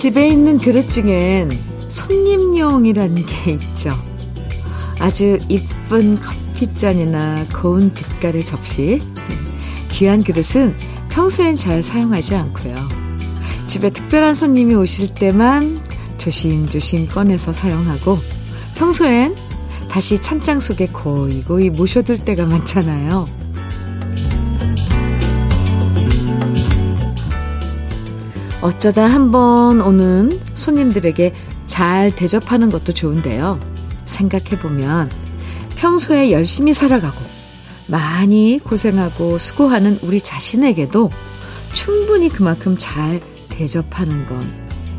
집에 있는 그릇 중엔 손님용이라는 게 있죠. 아주 이쁜 커피잔이나 고운 빛깔의 접시. 귀한 그릇은 평소엔 잘 사용하지 않고요. 집에 특별한 손님이 오실 때만 조심조심 꺼내서 사용하고 평소엔 다시 찬장 속에 고이고이 모셔둘 때가 많잖아요. 어쩌다 한 번 오는 손님들에게 잘 대접하는 것도 좋은데요. 생각해보면 평소에 열심히 살아가고 많이 고생하고 수고하는 우리 자신에게도 충분히 그만큼 잘 대접하는 건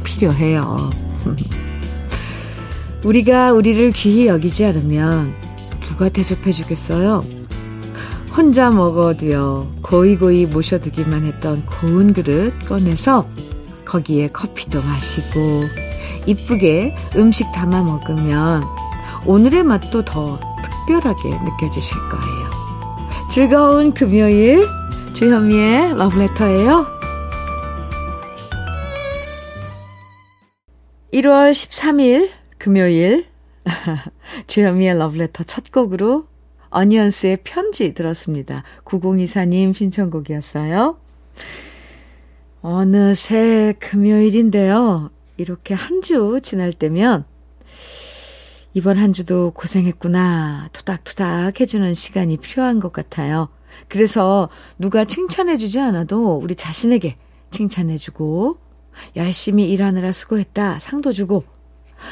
필요해요. 우리가 우리를 귀히 여기지 않으면 누가 대접해 주겠어요? 혼자 먹어도요, 고이고이 모셔두기만 했던 고운 그릇 꺼내서 거기에 커피도 마시고, 이쁘게 음식 담아 먹으면 오늘의 맛도 더 특별하게 느껴지실 거예요. 즐거운 금요일, 주현미의 러브레터예요. 1월 13일 금요일 주현미의 러브레터 첫 곡으로 어니언스의 편지 들었습니다. 9024님 신청곡이었어요. 어느새 금요일인데요. 이렇게 한 주 지날 때면 이번 한 주도 고생했구나 토닥토닥 해주는 시간이 필요한 것 같아요. 그래서 누가 칭찬해주지 않아도 우리 자신에게 칭찬해주고 열심히 일하느라 수고했다 상도 주고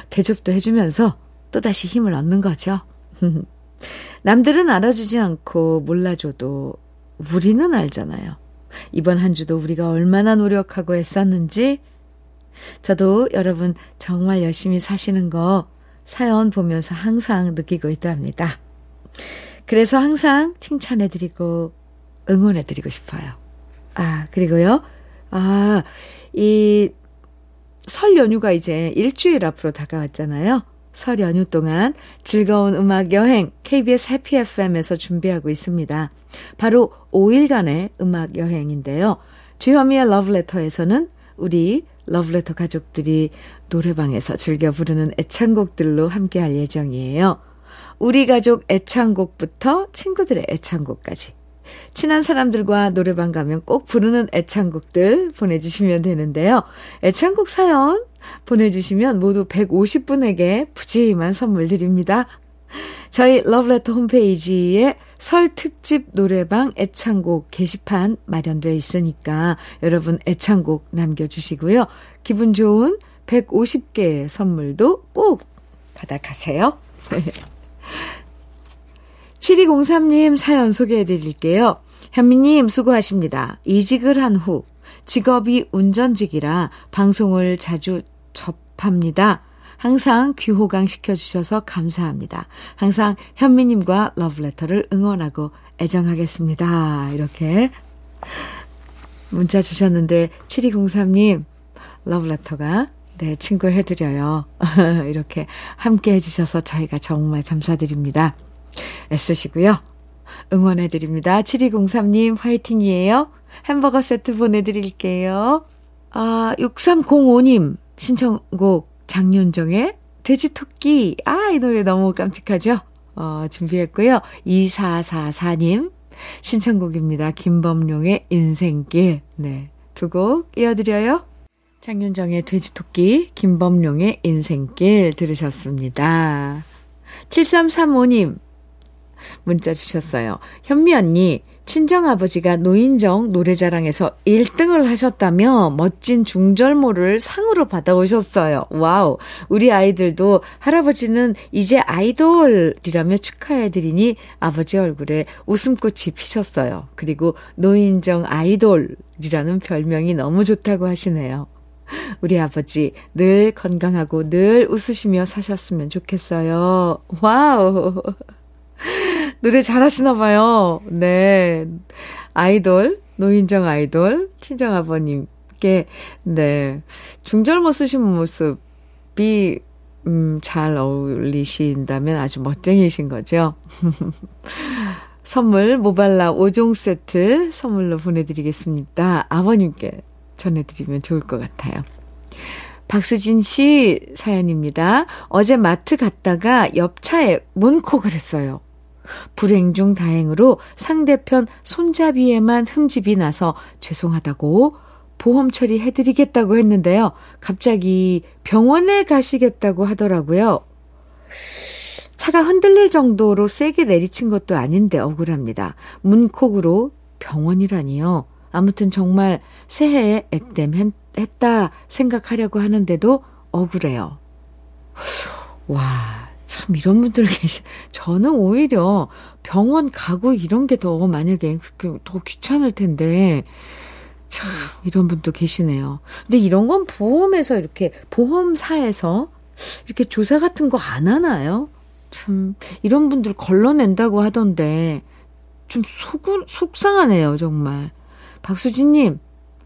대접도 해주면서 또다시 힘을 얻는 거죠. 남들은 알아주지 않고 몰라줘도 우리는 알잖아요. 이번 한 주도 우리가 얼마나 노력하고 애썼는지 저도 여러분 정말 열심히 사시는 거 사연 보면서 항상 느끼고 있답니다. 그래서 항상 칭찬해드리고 응원해드리고 싶어요. 아, 그리고요. 아, 이 설 연휴가 이제 일주일 앞으로 다가왔잖아요. 설 연휴 동안 즐거운 음악 여행 KBS 해피 FM에서 준비하고 있습니다. 바로 5일간의 음악 여행인데요. 주현미의 러브레터에서는 우리 러브레터 가족들이 노래방에서 즐겨 부르는 애창곡들로 함께 할 예정이에요. 우리 가족 애창곡부터 친구들의 애창곡까지. 친한 사람들과 노래방 가면 꼭 부르는 애창곡들 보내주시면 되는데요. 애창곡 사연 보내주시면 모두 150분에게 푸짐한 선물 드립니다. 저희 러브레터 홈페이지에 설 특집 노래방 애창곡 게시판 마련되어 있으니까 여러분 애창곡 남겨주시고요. 기분 좋은 150개의 선물도 꼭 받아가세요. 7203님 사연 소개해 드릴게요. 현미님 수고하십니다. 이직을 한 후 직업이 운전직이라 방송을 자주 접합니다. 항상 귀호강 시켜주셔서 감사합니다. 항상 현미님과 러브레터를 응원하고 애정하겠습니다. 이렇게 문자 주셨는데 7203님 러브레터가 네, 친구 해드려요. 이렇게 함께 해주셔서 저희가 정말 감사드립니다. 애쓰시고요. 응원해드립니다. 7203님 화이팅이에요. 햄버거 세트 보내드릴게요. 아, 6305님 신청곡 장윤정의 돼지토끼. 아, 이 노래 너무 깜찍하죠? 어, 준비했고요. 2444님 신청곡입니다. 김범룡의 인생길. 네. 두 곡 이어드려요. 장윤정의 돼지토끼, 김범룡의 인생길 들으셨습니다. 7335님 문자 주셨어요. 현미 언니, 친정아버지가 노인정 노래자랑에서 1등을 하셨다며 멋진 중절모를 상으로 받아오셨어요. Wow. 우리 아이들도 할아버지는 이제 아이돌이라며 축하해드리니 아버지 얼굴에 웃음꽃이 피셨어요. 그리고 노인정 아이돌이라는 별명이 너무 좋다고 하시네요. 우리 아버지 늘 건강하고 늘 웃으시며 사셨으면 좋겠어요. Wow. 노래 잘하시나 봐요. 네. 아이돌, 노인정 아이돌, 친정아버님께, 네. 중절모 쓰신 모습이, 음, 잘 어울리신다면 아주 멋쟁이신 거죠. 선물, 모발라 5종 세트 선물로 보내드리겠습니다. 아버님께 전해드리면 좋을 것 같아요. 박수진 씨 사연입니다. 어제 마트 갔다가 옆 차에 문콕을 했어요. 불행 중 다행으로 상대편 손잡이에만 흠집이 나서 죄송하다고 보험 처리해드리겠다고 했는데요. 갑자기 병원에 가시겠다고 하더라고요. 차가 흔들릴 정도로 세게 내리친 것도 아닌데 억울합니다. 문콕으로 병원이라니요. 아무튼 정말 새해에 액땜했다 생각하려고 하는데도 억울해요. 와, 참 이런 분들 계시, 저는 오히려 병원 가고 이런 게 더 만약에 더 귀찮을 텐데, 참, 이런 분도 계시네요. 근데 이런 건 보험에서 이렇게, 보험사에서 이렇게 조사 같은 거 안 하나요? 참, 이런 분들 걸러낸다고 하던데, 좀 속, 속상하네요, 정말. 박수진님,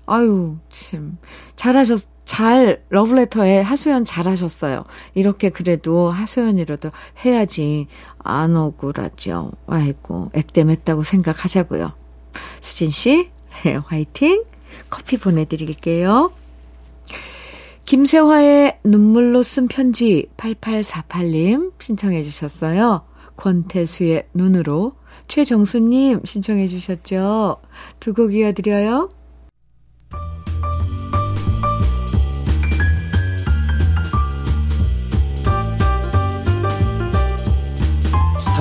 아유, 참. 잘하셨, 잘, 러브레터에 하소연 잘하셨어요. 이렇게 그래도 하소연이라도 해야지 안 억울하죠. 아이고, 액땜했다고 생각하자고요. 수진씨, 네, 화이팅! 커피 보내드릴게요. 김세화의 눈물로 쓴 편지 8848님 신청해 주셨어요. 권태수의 눈으로 최정수님 신청해 주셨죠. 두 곡 이어드려요.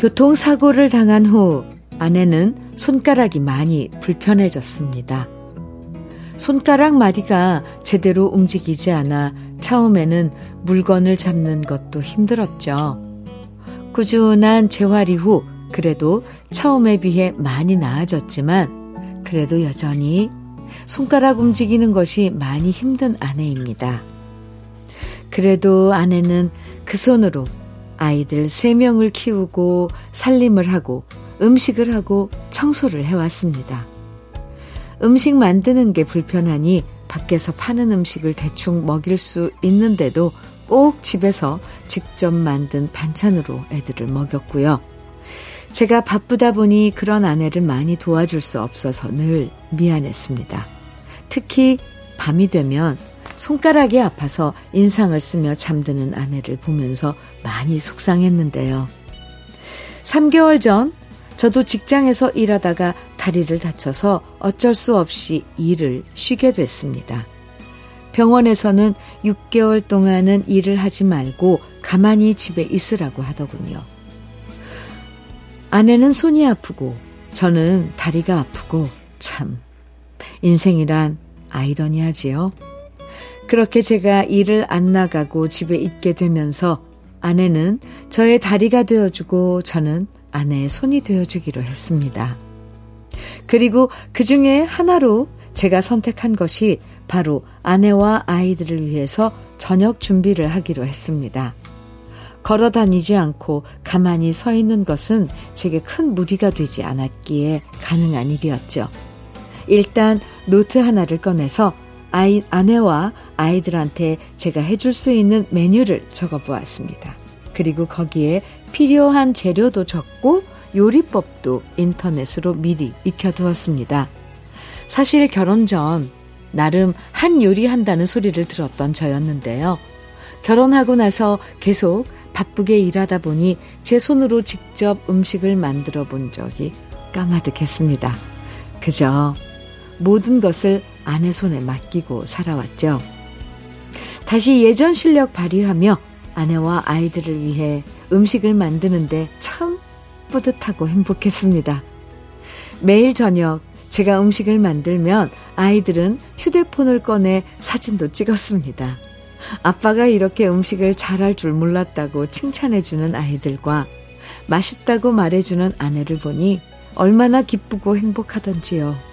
교통사고를 당한 후 아내는 손가락이 많이 불편해졌습니다. 손가락 마디가 제대로 움직이지 않아 처음에는 물건을 잡는 것도 힘들었죠. 꾸준한 재활 이후 그래도 처음에 비해 많이 나아졌지만 그래도 여전히 손가락 움직이는 것이 많이 힘든 아내입니다. 그래도 아내는 그 손으로 아이들 3명을 키우고 살림을 하고 음식을 하고 청소를 해왔습니다. 음식 만드는 게 불편하니 밖에서 파는 음식을 대충 먹일 수 있는데도 꼭 집에서 직접 만든 반찬으로 애들을 먹였고요. 제가 바쁘다 보니 그런 아내를 많이 도와줄 수 없어서 늘 미안했습니다. 특히 밤이 되면 손가락이 아파서 인상을 쓰며 잠드는 아내를 보면서 많이 속상했는데요. 3개월 전 저도 직장에서 일하다가 다리를 다쳐서 어쩔 수 없이 일을 쉬게 됐습니다. 병원에서는 6개월 동안은 일을 하지 말고 가만히 집에 있으라고 하더군요. 아내는 손이 아프고 저는 다리가 아프고 참 인생이란 아이러니하지요. 그렇게 제가 일을 안 나가고 집에 있게 되면서 아내는 저의 다리가 되어주고 저는 아내의 손이 되어주기로 했습니다. 그리고 그 중에 하나로 제가 선택한 것이 바로 아내와 아이들을 위해서 저녁 준비를 하기로 했습니다. 걸어 다니지 않고 가만히 서 있는 것은 제게 큰 무리가 되지 않았기에 가능한 일이었죠. 일단 노트 하나를 꺼내서 아이, 아내와 아이들한테 제가 해줄 수 있는 메뉴를 적어 보았습니다. 그리고 거기에 필요한 재료도 적고 요리법도 인터넷으로 미리 익혀두었습니다. 사실 결혼 전 나름 한 요리 한다는 소리를 들었던 저였는데요. 결혼하고 나서 계속 바쁘게 일하다 보니 제 손으로 직접 음식을 만들어 본 적이 까마득했습니다. 그저 모든 것을 아내 손에 맡기고 살아왔죠. 다시 예전 실력 발휘하며 아내와 아이들을 위해 음식을 만드는데 참 뿌듯하고 행복했습니다. 매일 저녁 제가 음식을 만들면 아이들은 휴대폰을 꺼내 사진도 찍었습니다. 아빠가 이렇게 음식을 잘할 줄 몰랐다고 칭찬해주는 아이들과 맛있다고 말해주는 아내를 보니 얼마나 기쁘고 행복하던지요.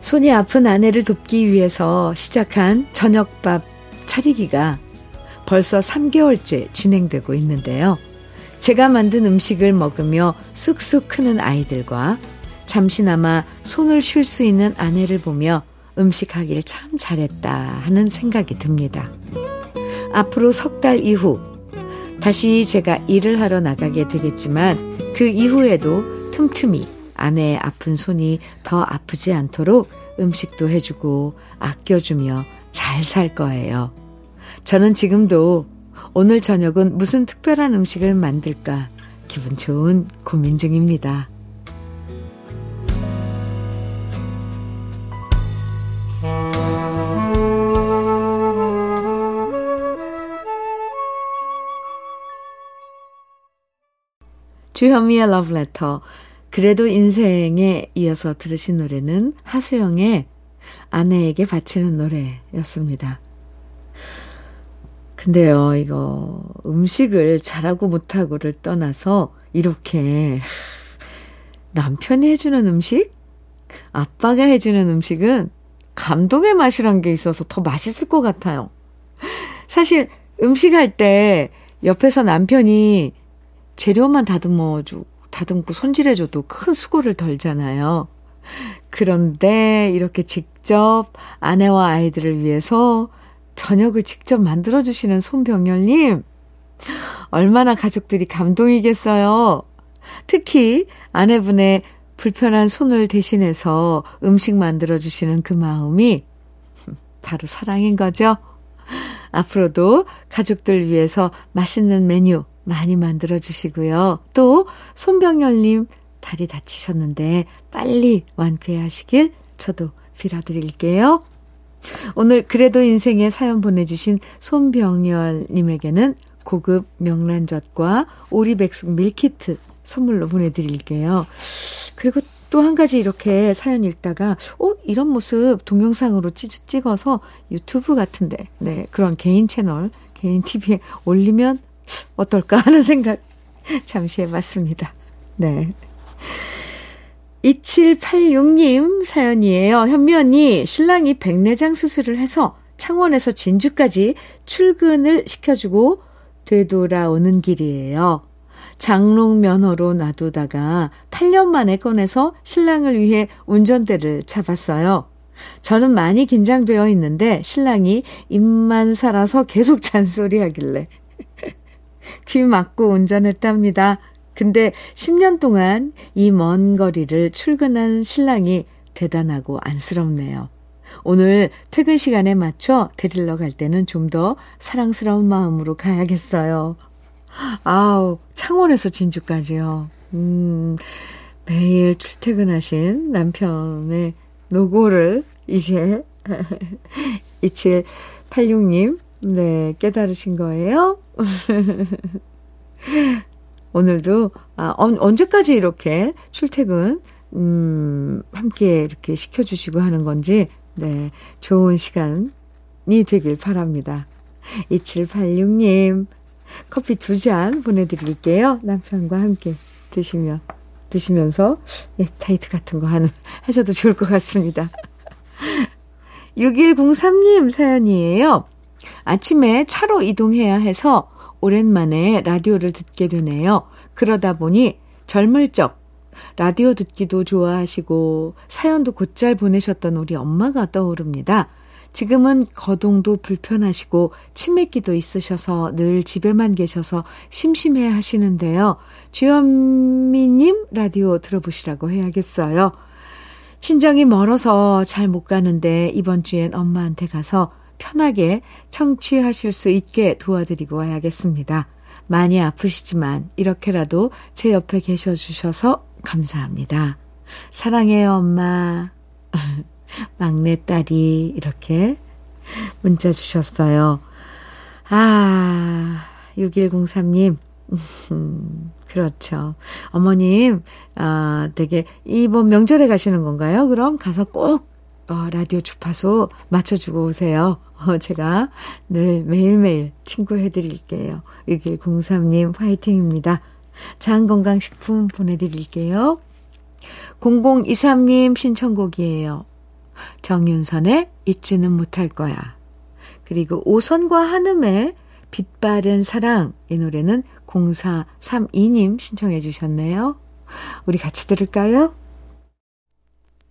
손이 아픈 아내를 돕기 위해서 시작한 저녁밥 차리기가 벌써 3개월째 진행되고 있는데요. 제가 만든 음식을 먹으며 쑥쑥 크는 아이들과 잠시나마 손을 쉴 수 있는 아내를 보며 음식하기를 참 잘했다 하는 생각이 듭니다. 앞으로 석 달 이후 다시 제가 일을 하러 나가게 되겠지만 그 이후에도 틈틈이 아내의 아픈 손이 더 아프지 않도록 음식도 해주고 아껴주며 잘 살 거예요. 저는 지금도 오늘 저녁은 무슨 특별한 음식을 만들까 기분 좋은 고민 중입니다. 주현미의 러브레터. 그래도 인생에 이어서 들으신 노래는 하수영의 아내에게 바치는 노래였습니다. 근데요, 이거 음식을 잘하고 못하고를 떠나서 이렇게 남편이 해주는 음식? 아빠가 해주는 음식은 감동의 맛이란 게 있어서 더 맛있을 것 같아요. 사실 음식 할 때 옆에서 남편이 재료만 다듬어 주, 다듬고 손질해줘도 큰 수고를 덜잖아요. 그런데 이렇게 직접 아내와 아이들을 위해서 저녁을 직접 만들어주시는 손병열님, 얼마나 가족들이 감동이겠어요. 특히 아내분의 불편한 손을 대신해서 음식 만들어주시는 그 마음이 바로 사랑인 거죠. 앞으로도 가족들 위해서 맛있는 메뉴 많이 만들어 주시고요. 또 손병열님 다리 다치셨는데 빨리 완쾌하시길 저도 빌어드릴게요. 오늘 그래도 인생에 사연 보내주신 손병열님에게는 고급 명란젓과 오리백숙 밀키트 선물로 보내드릴게요. 그리고 또 한 가지 이렇게 사연 읽다가, 어, 이런 모습 동영상으로 찌, 찍어서 유튜브 같은데, 네, 그런 개인 채널, 개인 TV에 올리면 어떨까 하는 생각 잠시 해봤습니다. 네. 2786님 사연이에요. 현미 언니, 신랑이 백내장 수술을 해서 창원에서 진주까지 출근을 시켜주고 되돌아오는 길이에요. 장롱 면허로 놔두다가 8년 만에 꺼내서 신랑을 위해 운전대를 잡았어요. 저는 많이 긴장되어 있는데 신랑이 입만 살아서 계속 잔소리 하길래 귀 막고 운전했답니다. 근데 10년 동안 이 먼 거리를 출근한 신랑이 대단하고 안쓰럽네요. 오늘 퇴근 시간에 맞춰 데리러 갈 때는 좀 더 사랑스러운 마음으로 가야겠어요. 아우, 창원에서 진주까지요. 음, 매일 출퇴근하신 남편의 노고를 이제 2786님, 네, 깨달으신 거예요? 오늘도, 아, 언제까지 이렇게 출퇴근, 음, 함께 이렇게 시켜주시고 하는 건지, 네, 좋은 시간이 되길 바랍니다. 2786님, 커피 두 잔 보내드릴게요. 남편과 함께 드시면, 드시면서, 예, 다이트 같은 거 하는, 하셔도 좋을 것 같습니다. 6103님 사연이에요. 아침에 차로 이동해야 해서 오랜만에 라디오를 듣게 되네요. 그러다 보니 젊을 적 라디오 듣기도 좋아하시고 사연도 곧잘 보내셨던 우리 엄마가 떠오릅니다. 지금은 거동도 불편하시고 치매기도 있으셔서 늘 집에만 계셔서 심심해 하시는데요. 주현미님 라디오 들어보시라고 해야겠어요. 친정이 멀어서 잘 못 가는데 이번 주엔 엄마한테 가서 편하게 청취하실 수 있게 도와드리고 와야겠습니다. 많이 아프시지만 이렇게라도 제 옆에 계셔 주셔서 감사합니다. 사랑해요, 엄마. 막내딸이 이렇게 문자 주셨어요. 아, 6103님. 그렇죠. 어머님, 아, 되게, 이번 명절에 가시는 건가요? 그럼 가서 꼭, 어, 라디오 주파수 맞춰주고 오세요. 어, 제가 늘 매일매일 친구해드릴게요. 6103님 화이팅입니다. 장건강식품 보내드릴게요. 0023님 신청곡이에요. 정윤선의 잊지는 못할 거야. 그리고 오선과 한음의 빛바랜 사랑. 이 노래는 0432님 신청해 주셨네요. 우리 같이 들을까요?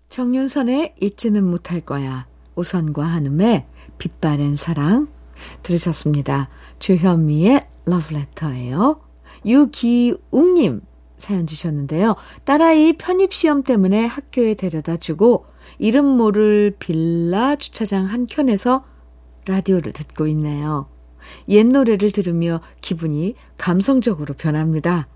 정윤선의 잊지는 못할 거야. 오선과 한음의 빛바랜 사랑. 들으셨습니다. 주현미의 러브레터예요. 유기웅님 사연 주셨는데요. 딸아이 편입시험 때문에 학교에 데려다 주고 이름 모를 빌라 주차장 한켠에서 라디오를 듣고 있네요. 옛 노래를 들으며 기분이 감성적으로 변합니다.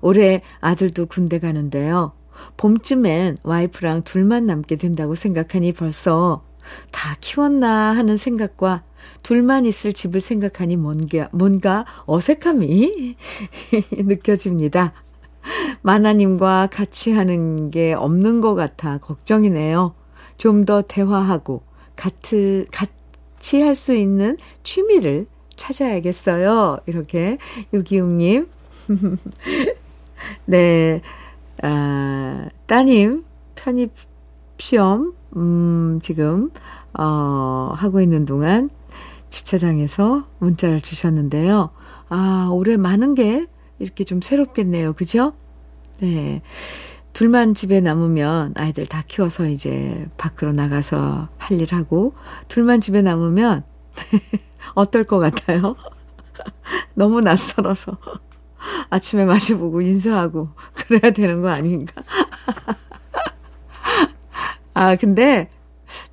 올해 아들도 군대 가는데요. 봄쯤엔 와이프랑 둘만 남게 된다고 생각하니 벌써 다 키웠나 하는 생각과 둘만 있을 집을 생각하니 뭔가, 뭔가 어색함이 느껴집니다. 마나님과 같이 하는 게 없는 것 같아 걱정이네요. 좀 더 대화하고 같이, 같이 할 수 있는 취미를 찾아야겠어요. 이렇게 유기웅님. 네, 아, 따님 편입 시험, 음, 지금, 어, 하고 있는 동안 주차장에서 문자를 주셨는데요. 아, 올해 많은 게 이렇게 좀 새롭겠네요. 그죠? 네. 둘만 집에 남으면 아이들 다 키워서 이제 밖으로 나가서 할 일 하고, 둘만 집에 남으면 어떨 것 같아요? 너무 낯설어서. 아침에 마셔보고 인사하고 그래야 되는 거 아닌가? 아, 근데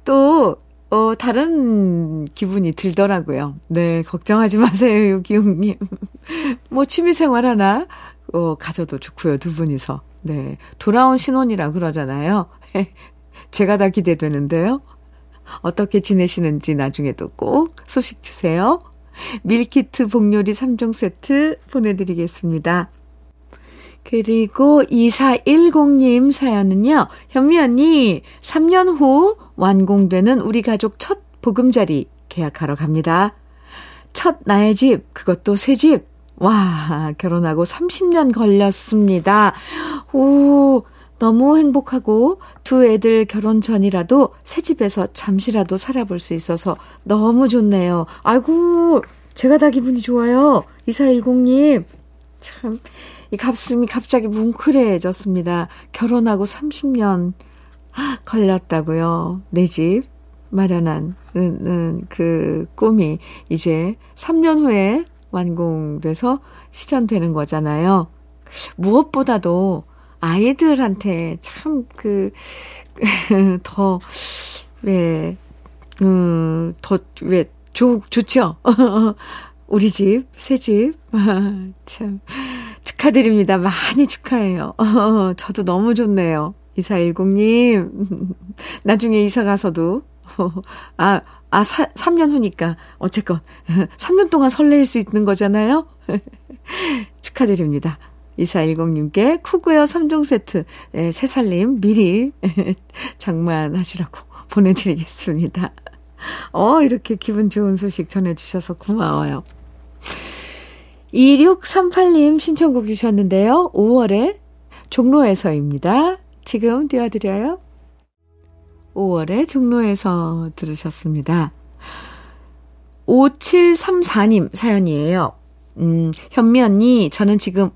또, 어, 다른 기분이 들더라고요. 네, 걱정하지 마세요, 유기용님. 뭐, 취미생활 하나, 어, 가져도 좋고요, 두 분이서. 네, 돌아온 신혼이라 그러잖아요. 제가 다 기대되는데요. 어떻게 지내시는지 나중에도 꼭 소식 주세요. 밀키트 복요리 3종 세트 보내드리겠습니다. 그리고 2410님 사연은요, 현미 언니, 3년 후 완공되는 우리 가족 첫 보금자리 계약하러 갑니다. 첫 나의 집, 그것도 새 집. 와, 결혼하고 30년 걸렸습니다. 오, 너무 행복하고 두 애들 결혼 전이라도 새 집에서 잠시라도 살아볼 수 있어서 너무 좋네요. 아이고, 제가 다 기분이 좋아요. 2410님. 참, 이 가슴이 갑자기 뭉클해졌습니다. 결혼하고 30년 걸렸다고요. 내 집 마련한 그 꿈이 이제 3년 후에 완공돼서 실현되는 거잖아요. 무엇보다도 아이들한테 참 그, 더, 왜, 음, 더, 왜, 좋, 좋죠? 우리 집, 새 집. 참, 축하드립니다. 많이 축하해요. 저도 너무 좋네요. 2410님. 나중에 이사 가서도, 아, 아, 사, 3년 후니까, 어쨌건, 3년 동안 설레일 수 있는 거잖아요? 축하드립니다. 2410님께 쿠구요 3종 세트, 네, 새살림 미리 장만하시라고 보내드리겠습니다. 어, 이렇게 기분 좋은 소식 전해주셔서 고마워요. 2638님 신청곡 주셨는데요. 5월에 종로에서입니다. 지금 띄워드려요. 5월에 종로에서 들으셨습니다. 5734님 사연이에요. 음, 현미 언니, 저는 지금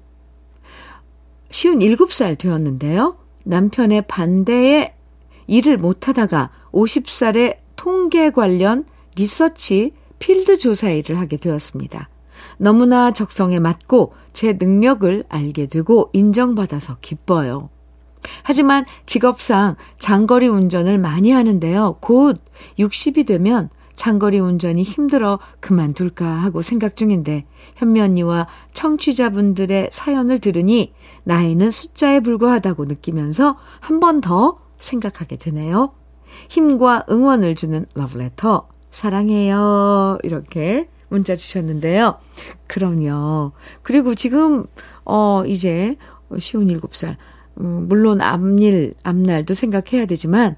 쉬운 7살 되었는데요. 남편의 반대에 일을 못하다가 50살에 통계 관련 리서치 필드 조사 일을 하게 되었습니다. 너무나 적성에 맞고 제 능력을 알게 되고 인정받아서 기뻐요. 하지만 직업상 장거리 운전을 많이 하는데요. 곧 60이 되면 장거리 운전이 힘들어 그만둘까 하고 생각 중인데 현미 언니와 청취자분들의 사연을 들으니 나이는 숫자에 불과하다고 느끼면서 한 번 더 생각하게 되네요. 힘과 응원을 주는 러브레터 사랑해요. 이렇게 문자 주셨는데요. 그럼요. 그리고 지금 어 이제 쉬운 7살 음, 물론 앞일, 앞날도 생각해야 되지만,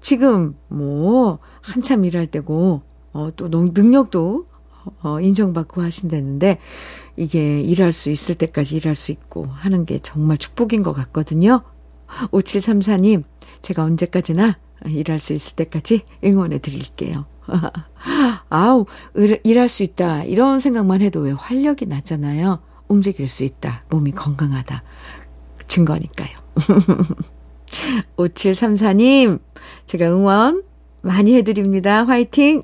지금 뭐, 한참 일할 때고, 어, 또 능력도, 어, 인정받고 하신다는데, 이게 일할 수 있을 때까지 일할 수 있고 하는 게 정말 축복인 것 같거든요. 5734님, 제가 언제까지나 일할 수 있을 때까지 응원해 드릴게요. 아우, 일할 수 있다. 이런 생각만 해도 왜 활력이 나잖아요. 움직일 수 있다. 몸이 건강하다. 증거니까요. 5734님, 제가 응원 많이 해드립니다. 화이팅!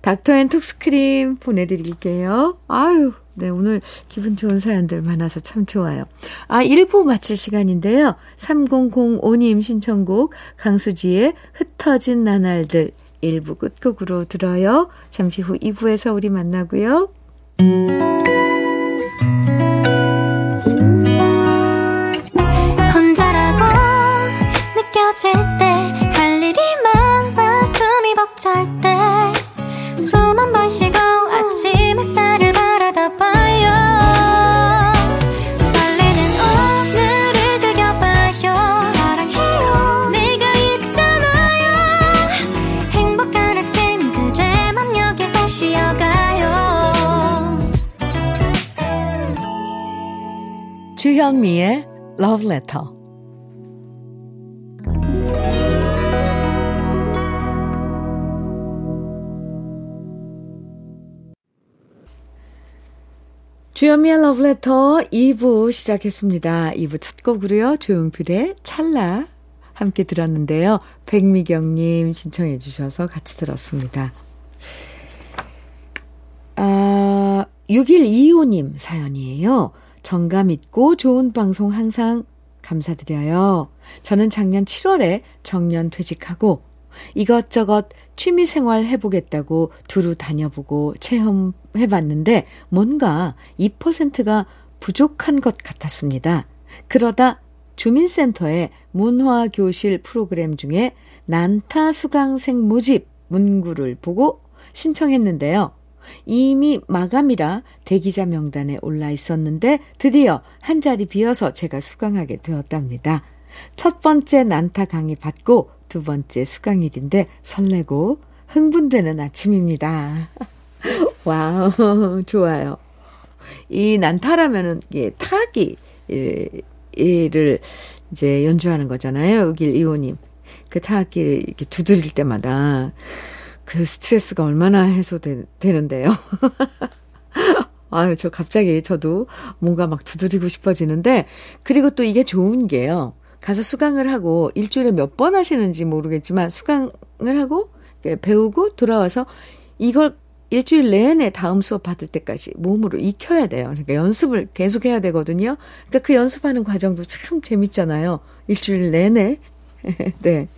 닥터 앤 톡스크림 보내드릴게요. 아유, 네, 오늘 기분 좋은 사연들 많아서 참 좋아요. 아, 1부 마칠 시간인데요. 3005님 신청곡 강수지의 흩어진 나날들 1부 끝곡으로 들어요. 잠시 후 2부에서 우리 만나고요. 주현미의 Love Letter 주현미의 러브레터 2부 시작했습니다. 2부 첫 곡으로요. 조용필의 찰나 함께 들었는데요. 백미경님 신청해 주셔서 같이 들었습니다. 아, 6125님 사연이에요. 정감 있고 좋은 방송 항상 감사드려요. 저는 작년 7월에 정년 퇴직하고 이것저것 취미 생활 해보겠다고 두루 다녀보고 체험해봤는데 뭔가 2%가 부족한 것 같았습니다. 그러다 주민센터의 문화교실 프로그램 중에 난타 수강생 모집 문구를 보고 신청했는데요. 이미 마감이라 대기자 명단에 올라 있었는데 드디어 한 자리 비어서 제가 수강하게 되었답니다. 첫 번째 난타 강의 받고 두 번째 수강일인데 설레고 흥분되는 아침입니다. Wow, 좋아요. 이 난타라면은, 예, 타악기, 예, 를 이제 연주하는 거잖아요. 우길 이호님. 그 타악기를 이렇게 두드릴 때마다 그 스트레스가 얼마나 해소되는데요. 아유, 저 갑자기 저도 뭔가 막 두드리고 싶어지는데, 그리고 또 이게 좋은 게요. 가서 수강을 하고 일주일에 몇 번 하시는지 모르겠지만 수강을 하고 배우고 돌아와서 이걸 일주일 내내 다음 수업 받을 때까지 몸으로 익혀야 돼요. 그러니까 연습을 계속 해야 되거든요. 그러니까 그 연습하는 과정도 참 재밌잖아요. 일주일 내내. 네.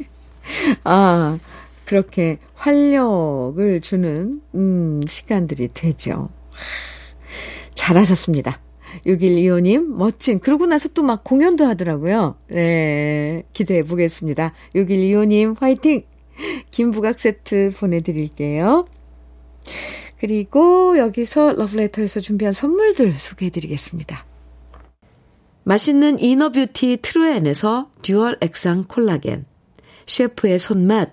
아, 그렇게 활력을 주는, 음, 시간들이 되죠. 잘하셨습니다. 6125님, 멋진. 그러고 나서 또 막 공연도 하더라고요. 네, 기대해 보겠습니다. 6125님, 화이팅! 김부각 세트 보내드릴게요. 그리고 여기서 러브레터에서 준비한 선물들 소개해 드리겠습니다. 맛있는 inner beauty 트루엔에서 dual 액상 콜라겐, 셰프의 손맛,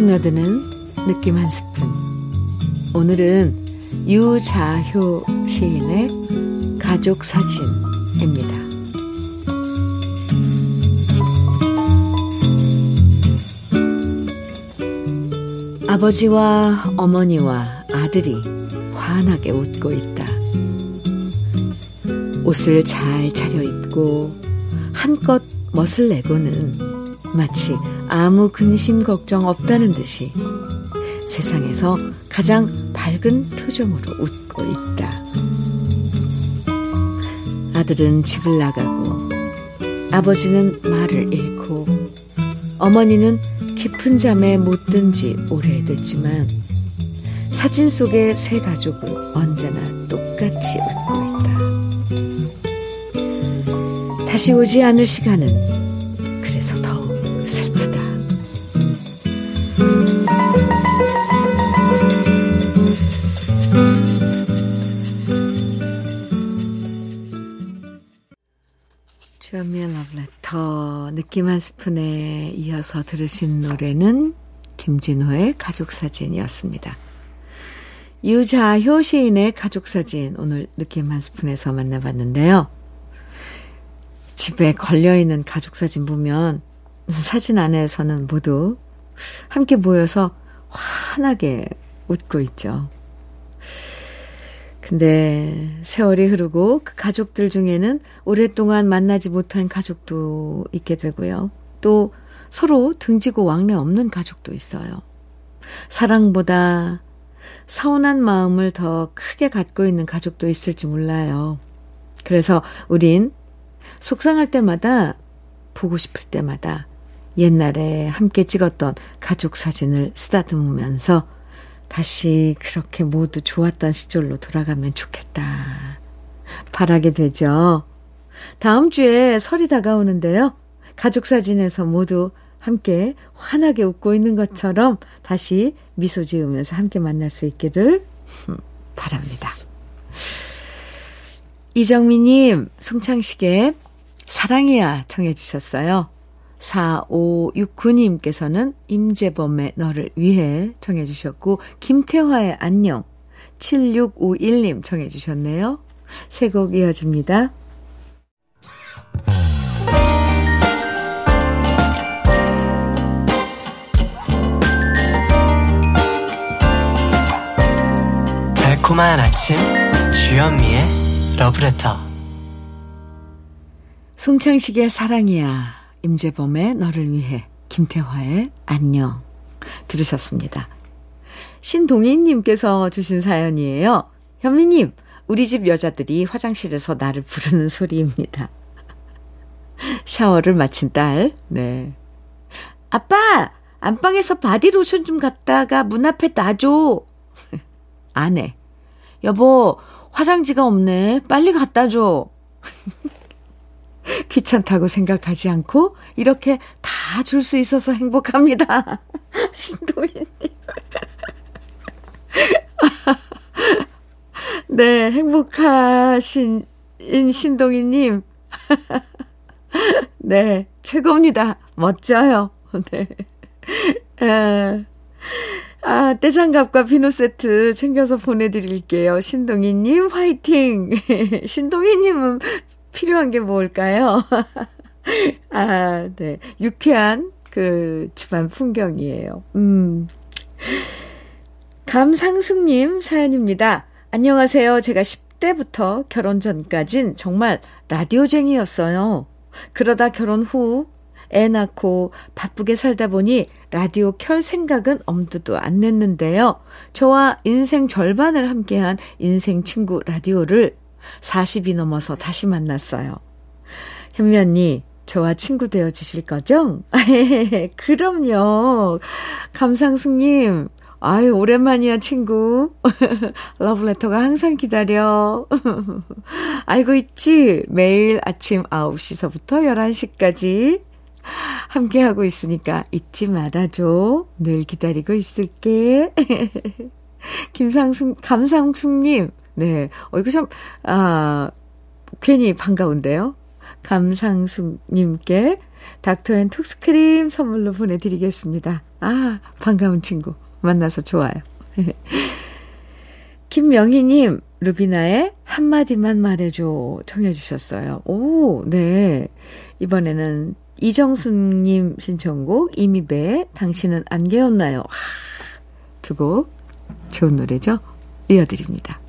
스며드는 느낌 한 스푼. 오늘은 유자효 시인의 가족 사진입니다. 아버지와 어머니와 아들이 환하게 웃고 있다. 옷을 잘 차려입고 한껏 멋을 내고는 마치 아무 근심 걱정 없다는 듯이 세상에서 가장 밝은 표정으로 웃고 있다. 아들은 집을 나가고 아버지는 말을 잃고 어머니는 깊은 잠에 못 든 지 오래됐지만 사진 속의 세 가족은 언제나 똑같이 웃고 있다. 다시 오지 않을 시간은 느낌 한 스푼에 이어서 들으신 노래는 김진호의 가족사진이었습니다. 유자효 시인의 가족사진 오늘 느낌 한 스푼에서 만나봤는데요. 집에 걸려있는 가족사진 보면 사진 안에서는 모두 함께 모여서 환하게 웃고 있죠. 근데 세월이 흐르고 그 가족들 중에는 오랫동안 만나지 못한 가족도 있게 되고요. 또 서로 등지고 왕래 없는 가족도 있어요. 사랑보다 서운한 마음을 더 크게 갖고 있는 가족도 있을지 몰라요. 그래서 우린 속상할 때마다 보고 싶을 때마다 옛날에 함께 찍었던 가족 사진을 쓰다듬으면서 다시 그렇게 모두 좋았던 시절로 돌아가면 좋겠다. 바라게 되죠. 다음 주에 설이 다가오는데요. 가족 사진에서 모두 함께 환하게 웃고 있는 것처럼 다시 미소 지으면서 함께 만날 수 있기를 바랍니다. 이정미님, 송창식의 사랑이야 청해 주셨어요. 4569님께서는 임재범의 너를 위해 청해 주셨고 김태화의 안녕 7651님 청해 주셨네요. 세 곡 이어집니다. 달콤한 아침 주현미의 러브레터 송창식의 사랑이야 임재범의 너를 위해, 김태화의 안녕 들으셨습니다. 신동희님께서 주신 사연이에요. 현미님, 우리 집 여자들이 화장실에서 나를 부르는 소리입니다. 샤워를 마친 딸, 네. 아빠! 안방에서 바디로션 좀 갖다가 문 앞에 놔줘. 아내. 여보, 화장지가 없네. 빨리 갖다 줘. 귀찮다고 생각하지 않고 이렇게 다 줄 수 있어서 행복합니다. 신동희님. 네, 행복하신 신동희님. 네, 최고입니다. 멋져요. 네. 아, 아, 떼장갑과 비누 세트 챙겨서 보내드릴게요. 신동희님, 화이팅! 신동희님은 필요한 게 뭘까요? 아, 네. 유쾌한 그 집안 풍경이에요. 음. 감상숙님 사연입니다. 안녕하세요. 제가 10대부터 결혼 전까진 정말 라디오쟁이였어요. 그러다 결혼 후 애 낳고 바쁘게 살다 보니 라디오 켤 생각은 엄두도 안 냈는데요. 저와 인생 절반을 함께한 인생 친구 라디오를 40이 넘어서 다시 만났어요. 현미 언니, 저와 친구 되어 주실 거죠? 그럼요. 감상숙님, 아유, 오랜만이야, 친구. 러브레터가 항상 기다려. 알고 있지? 매일 아침 9시서부터 11시까지 함께하고 있으니까 잊지 말아줘. 늘 기다리고 있을게. 김상숙, 감상숙님, 네. 어, 이거 참, 아, 괜히 반가운데요. 감상숙님께 닥터 앤 톡스크림 선물로 보내드리겠습니다. 아, 반가운 친구. 만나서 좋아요. 김명희님, 루비나의 한마디만 말해줘. 청해주셨어요. 오, 네. 이번에는 이정수님 신청곡, 이미배, 당신은 안 깨었나요? 두곡 좋은 노래죠? 이어드립니다.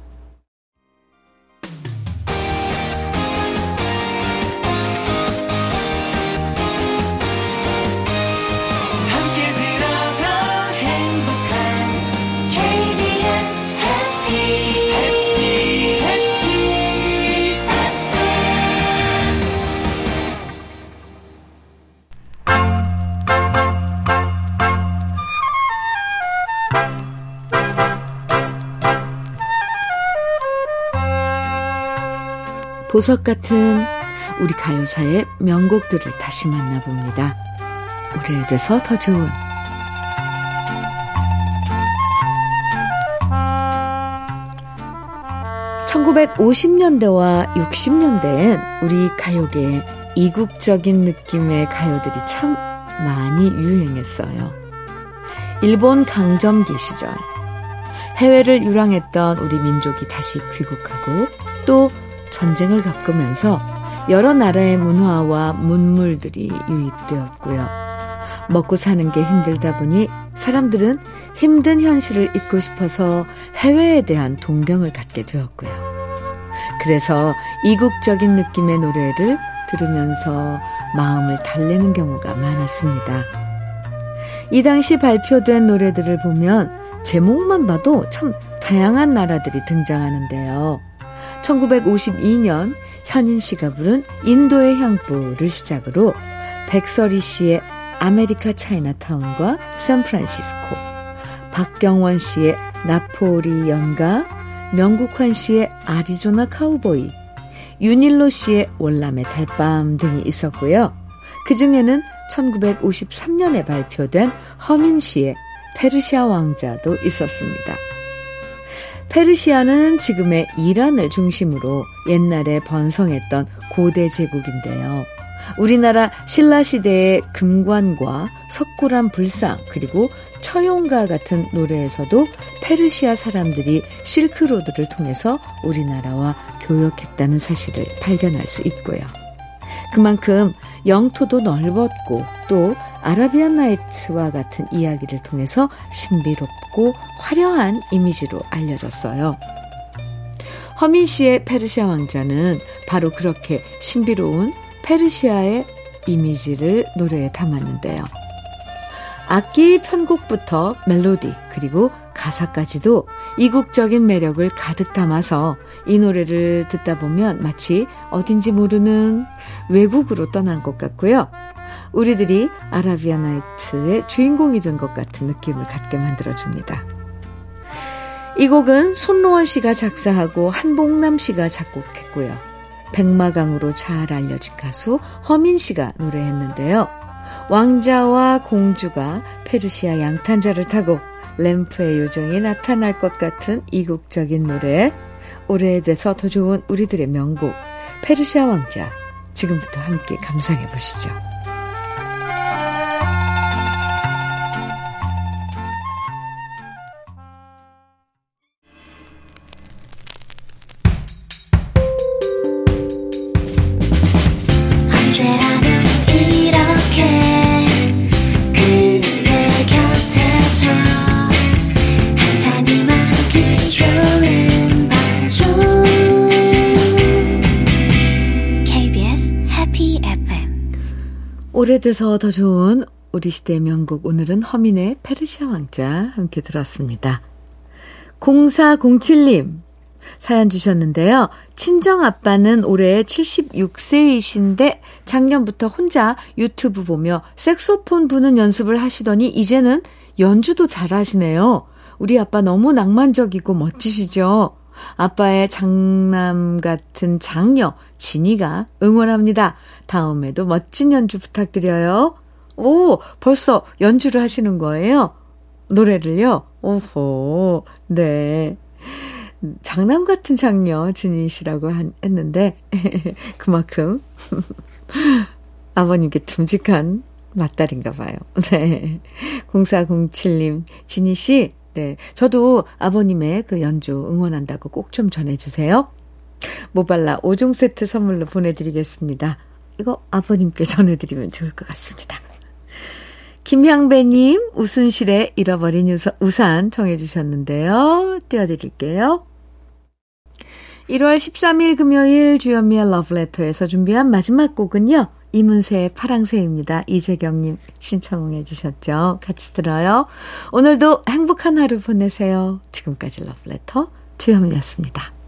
보석 같은 우리 가요사의 명곡들을 다시 만나봅니다. 오래돼서 더 좋은 1950년대와 60년대엔 우리 가요계에 이국적인 느낌의 가요들이 참 많이 유행했어요. 일본 강점기 시절 해외를 유랑했던 우리 민족이 다시 귀국하고 또 전쟁을 겪으면서 여러 나라의 문화와 문물들이 유입되었고요. 먹고 사는 게 힘들다 보니 사람들은 힘든 현실을 잊고 싶어서 해외에 대한 동경을 갖게 되었고요. 그래서 이국적인 느낌의 노래를 들으면서 마음을 달래는 경우가 많았습니다. 이 당시 발표된 노래들을 보면 제목만 봐도 참 다양한 나라들이 등장하는데요. 1952년 현인 씨가 부른 인도의 향불을 시작으로 백설희 씨의 아메리카 차이나타운과 샌프란시스코, 박경원 씨의 나포리 연가, 명국환 씨의 아리조나 카우보이, 윤일로 씨의 월남의 달밤 등이 있었고요. 그 중에는 1953년에 발표된 허민 씨의 페르시아 왕자도 있었습니다. 페르시아는 지금의 이란을 중심으로 옛날에 번성했던 고대 제국인데요. 우리나라 신라 시대의 금관과 석굴암 불상 그리고 처용가 같은 노래에서도 페르시아 사람들이 실크로드를 통해서 우리나라와 교역했다는 사실을 발견할 수 있고요. 그만큼 영토도 넓었고 또 아라비안 나이트와 같은 이야기를 통해서 신비롭고 화려한 이미지로 알려졌어요. 허민 씨의 페르시아 왕자는 바로 그렇게 신비로운 페르시아의 이미지를 노래에 담았는데요. 악기 편곡부터 멜로디 그리고 가사까지도 이국적인 매력을 가득 담아서 이 노래를 듣다 보면 마치 어딘지 모르는 외국으로 떠난 것 같고요. 우리들이 아라비아 나이트의 주인공이 된 것 같은 느낌을 갖게 만들어줍니다. 이 곡은 손로원 씨가 작사하고 한복남 씨가 작곡했고요. 백마강으로 잘 알려진 가수 허민 씨가 노래했는데요. 왕자와 공주가 페르시아 양탄자를 타고 램프의 요정이 나타날 것 같은 이국적인 노래 오래돼서 더 좋은 우리들의 명곡 페르시아 왕자 지금부터 함께 감상해 보시죠. 오래돼서 더 좋은 우리 시대 명곡 오늘은 허민의 페르시아 왕자 함께 들었습니다. 0407님 사연 주셨는데요. 친정 아빠는 올해 76세이신데 작년부터 혼자 유튜브 보며 색소폰 부는 연습을 하시더니 이제는 연주도 잘하시네요. 우리 아빠 너무 낭만적이고 멋지시죠? 아빠의 장남 같은 장녀 진이가 응원합니다. 다음에도 멋진 연주 부탁드려요. 오, 벌써 연주를 하시는 거예요? 노래를요? 오호, 네. 장남 같은 장녀 진이시라고 한, 했는데, 그만큼 아버님께 듬직한 맞딸인가 봐요. 네. 0407님, 진희 씨, 네. 저도 아버님의 그 연주 응원한다고 꼭 좀 전해주세요. 모발라 5종 세트 선물로 보내드리겠습니다. 이거 아버님께 전해드리면 좋을 것 같습니다. 김향배님, 우순실의 잃어버린 우산 청해주셨는데요. 띄워드릴게요. 1월 13일 금요일 주연미의 러브레터에서 준비한 마지막 곡은요. 이문세의 파랑새입니다. 이재경님 신청해 주셨죠. 같이 들어요. 오늘도 행복한 하루 보내세요. 지금까지 러브레터 주현미였습니다.